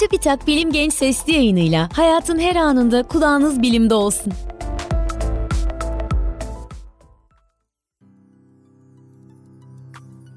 Çubitak Bilim Genç Sesli yayınıyla hayatın her anında kulağınız bilimde olsun.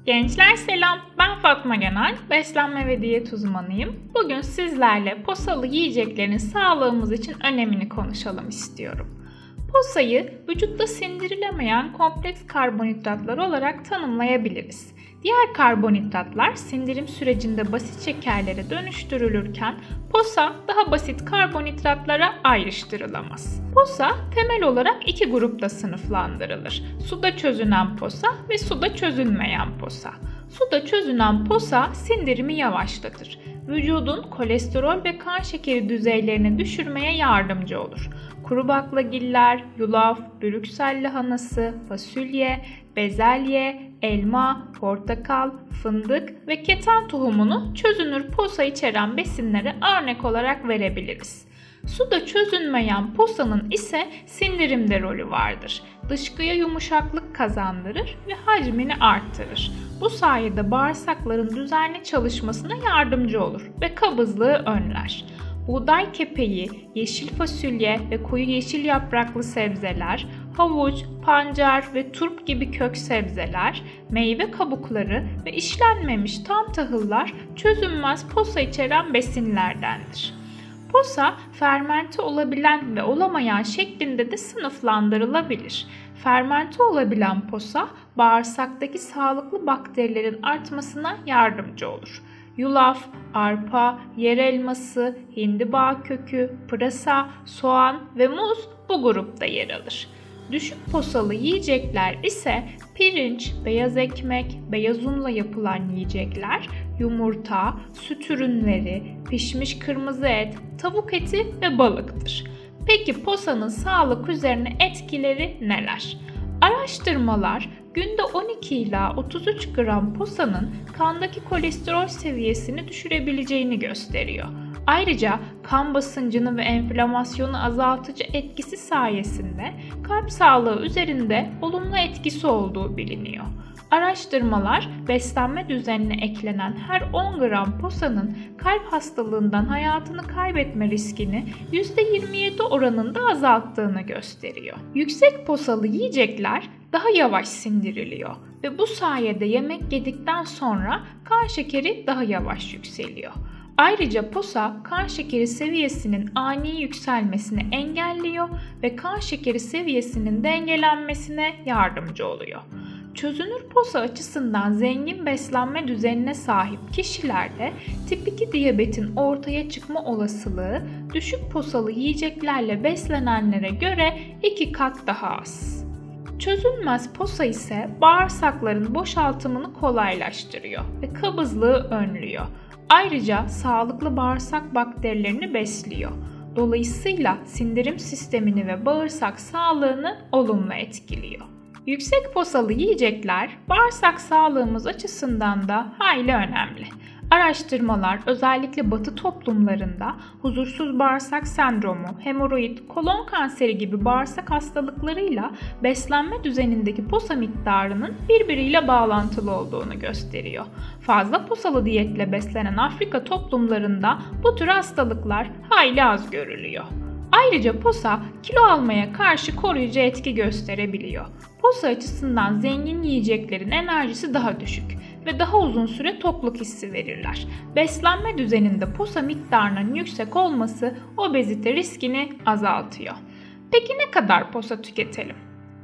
Gençler selam, ben Fatma Genel, beslenme ve diyet uzmanıyım. Bugün sizlerle posalı yiyeceklerin sağlığımız için önemini konuşalım istiyorum. Posayı vücutta sindirilemeyen kompleks karbonhidratlar olarak tanımlayabiliriz. Diğer karbonhidratlar sindirim sürecinde basit şekerlere dönüştürülürken posa daha basit karbonhidratlara ayrıştırılamaz. Posa temel olarak iki grupta sınıflandırılır. Suda çözünen posa ve suda çözünmeyen posa. Suda çözünen posa sindirimi yavaşlatır. Vücudun kolesterol ve kan şekeri düzeylerini düşürmeye yardımcı olur. Kuru baklagiller, yulaf, brüksel lahanası, fasulye, bezelye, elma, portakal, fındık ve keten tohumunu çözünür posa içeren besinlere örnek olarak verebiliriz. Suda çözünmeyen posanın ise sindirimde rolü vardır. Dışkıya yumuşaklık kazandırır ve hacmini arttırır. Bu sayede bağırsakların düzenli çalışmasına yardımcı olur ve kabızlığı önler. Buğday kepeği, yeşil fasulye ve koyu yeşil yapraklı sebzeler, havuç, pancar ve turp gibi kök sebzeler, meyve kabukları ve işlenmemiş tam tahıllar çözünmez posa içeren besinlerdendir. Posa fermente olabilen ve olamayan şeklinde de sınıflandırılabilir. Fermente olabilen posa bağırsaktaki sağlıklı bakterilerin artmasına yardımcı olur. Yulaf, arpa, yer elması, hindiba kökü, pırasa, soğan ve muz bu grupta yer alır. Düşük posalı yiyecekler ise pirinç, beyaz ekmek, beyaz unla yapılan yiyecekler, yumurta, süt ürünleri, pişmiş kırmızı et, tavuk eti ve balıktır. Peki posanın sağlık üzerine etkileri neler? Araştırmalar günde 12 ila 33 gram posanın kandaki kolesterol seviyesini düşürebileceğini gösteriyor. Ayrıca kan basıncını ve enflamasyonu azaltıcı etkisi sayesinde kalp sağlığı üzerinde olumlu etkisi olduğu biliniyor. Araştırmalar beslenme düzenine eklenen her 10 gram posanın kalp hastalığından hayatını kaybetme riskini %27 oranında azalttığını gösteriyor. Yüksek posalı yiyecekler daha yavaş sindiriliyor ve bu sayede yemek yedikten sonra kan şekeri daha yavaş yükseliyor. Ayrıca posa kan şekeri seviyesinin ani yükselmesini engelliyor ve kan şekeri seviyesinin dengelenmesine yardımcı oluyor. Çözünür posa açısından zengin beslenme düzenine sahip kişilerde tip 2 diyabetin ortaya çıkma olasılığı düşük posalı yiyeceklerle beslenenlere göre 2 kat daha az. Çözülmez posa ise bağırsakların boşaltımını kolaylaştırıyor ve kabızlığı önlüyor. Ayrıca sağlıklı bağırsak bakterilerini besliyor. Dolayısıyla sindirim sistemini ve bağırsak sağlığını olumlu etkiliyor. Yüksek posalı yiyecekler bağırsak sağlığımız açısından da hayli önemli. Araştırmalar özellikle batı toplumlarında huzursuz bağırsak sendromu, hemoroid, kolon kanseri gibi bağırsak hastalıklarıyla beslenme düzenindeki posa miktarının birbiriyle bağlantılı olduğunu gösteriyor. Fazla posalı diyetle beslenen Afrika toplumlarında bu tür hastalıklar hayli az görülüyor. Ayrıca posa kilo almaya karşı koruyucu etki gösterebiliyor. Posa açısından zengin yiyeceklerin enerjisi daha düşük ve daha uzun süre tokluk hissi verirler. Beslenme düzeninde posa miktarının yüksek olması obezite riskini azaltıyor. Peki ne kadar posa tüketelim?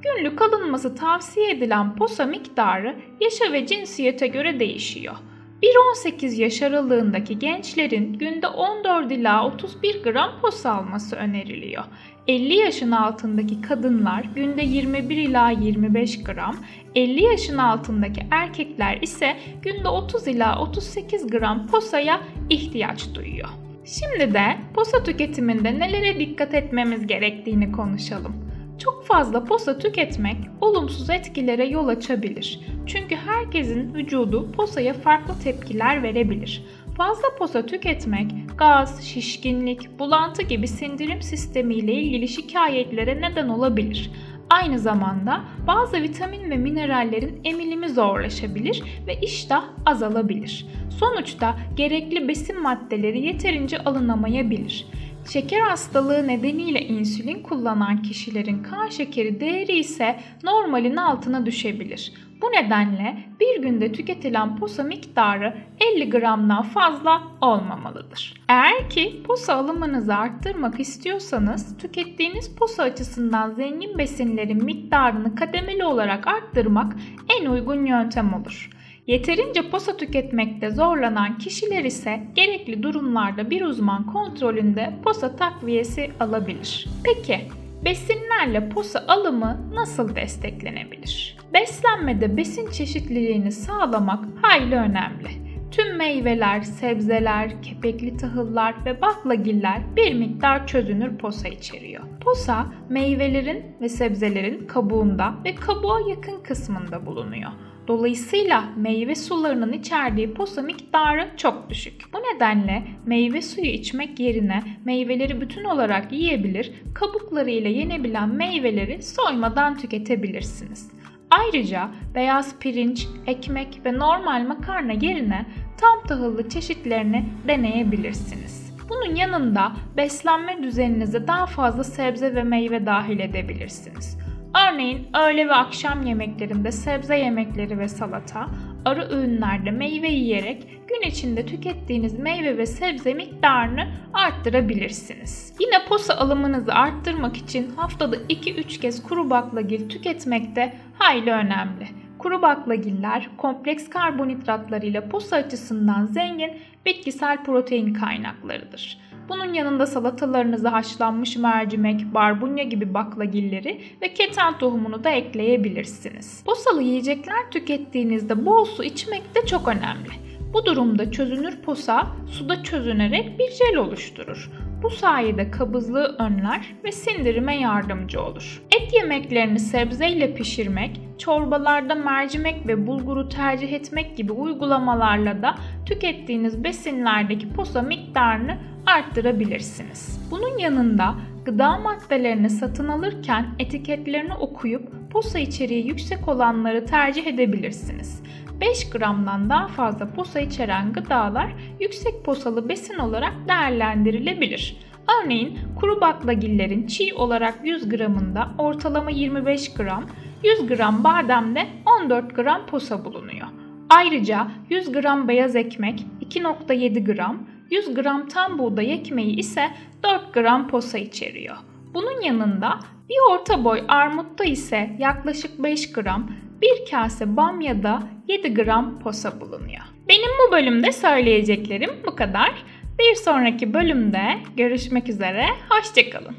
Günlük alınması tavsiye edilen posa miktarı yaşa ve cinsiyete göre değişiyor. 1-18 yaş aralığındaki gençlerin günde 14 ila 31 gram posa alması öneriliyor. 50 yaşın altındaki kadınlar günde 21 ila 25 gram, 50 yaşın altındaki erkekler ise günde 30 ila 38 gram posaya ihtiyaç duyuyor. Şimdi de posa tüketiminde nelere dikkat etmemiz gerektiğini konuşalım. Çok fazla posa tüketmek olumsuz etkilere yol açabilir. Çünkü herkesin vücudu posaya farklı tepkiler verebilir. Fazla posa tüketmek gaz, şişkinlik, bulantı gibi sindirim sistemi ile ilgili şikayetlere neden olabilir. Aynı zamanda bazı vitamin ve minerallerin emilimi zorlaşabilir ve iştah azalabilir. Sonuçta gerekli besin maddeleri yeterince alınamayabilir. Şeker hastalığı nedeniyle insülin kullanan kişilerin kan şekeri değeri ise normalin altına düşebilir. Bu nedenle bir günde tüketilen posa miktarı 50 gramdan fazla olmamalıdır. Eğer ki posa alımınızı arttırmak istiyorsanız tükettiğiniz posa açısından zengin besinlerin miktarını kademeli olarak arttırmak en uygun yöntem olur. Yeterince posa tüketmekte zorlanan kişiler ise gerekli durumlarda bir uzman kontrolünde posa takviyesi alabilir. Peki besinlerle posa alımı nasıl desteklenebilir? Beslenmede besin çeşitliliğini sağlamak hayli önemli. Tüm meyveler, sebzeler, kepekli tahıllar ve baklagiller bir miktar çözünür posa içeriyor. Posa meyvelerin ve sebzelerin kabuğunda ve kabuğa yakın kısmında bulunuyor. Dolayısıyla meyve sularının içerdiği posa miktarı çok düşük. Bu nedenle meyve suyu içmek yerine meyveleri bütün olarak yiyebilir, kabukları ile yenebilen meyveleri soymadan tüketebilirsiniz. Ayrıca beyaz pirinç, ekmek ve normal makarna yerine tam tahıllı çeşitlerini deneyebilirsiniz. Bunun yanında beslenme düzeninize daha fazla sebze ve meyve dahil edebilirsiniz. Örneğin öğle ve akşam yemeklerinde sebze yemekleri ve salata, ara öğünlerde meyve yiyerek gün içinde tükettiğiniz meyve ve sebze miktarını arttırabilirsiniz. Yine posa alımınızı arttırmak için haftada 2-3 kez kuru baklagil tüketmek de hayli önemli. Kuru baklagiller kompleks karbonhidratlarıyla posa açısından zengin bitkisel protein kaynaklarıdır. Bunun yanında salatalarınıza haşlanmış mercimek, barbunya gibi baklagilleri ve keten tohumunu da ekleyebilirsiniz. Posalı yiyecekler tükettiğinizde bol su içmek de çok önemli. Bu durumda çözünür posa suda çözünerek bir jel oluşturur. Bu sayede kabızlığı önler ve sindirime yardımcı olur. Et yemeklerini sebzeyle pişirmek, çorbalarda mercimek ve bulguru tercih etmek gibi uygulamalarla da tükettiğiniz besinlerdeki posa miktarını arttırabilirsiniz. Bunun yanında gıda maddelerini satın alırken etiketlerini okuyup posa içeriği yüksek olanları tercih edebilirsiniz. 5 gramdan daha fazla posa içeren gıdalar yüksek posalı besin olarak değerlendirilebilir. Örneğin kuru baklagillerin çiğ olarak 100 gramında ortalama 25 gram, 100 gram bademde 14 gram posa bulunuyor. Ayrıca 100 gram beyaz ekmek 2.7 gram, 100 gram tam buğday ekmeği ise 4 gram posa içeriyor. Bunun yanında bir orta boy armutta ise yaklaşık 5 gram, bir kase bamyada 7 gram posa bulunuyor. Benim bu bölümde söyleyeceklerim bu kadar. Bir sonraki bölümde görüşmek üzere, hoşçakalın.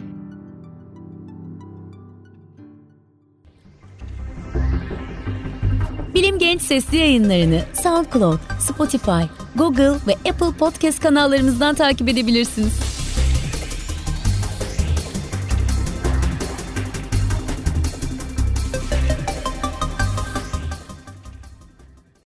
Bilim Genç sesli yayınlarını SoundCloud, Spotify, Google ve Apple Podcast kanallarımızdan takip edebilirsiniz.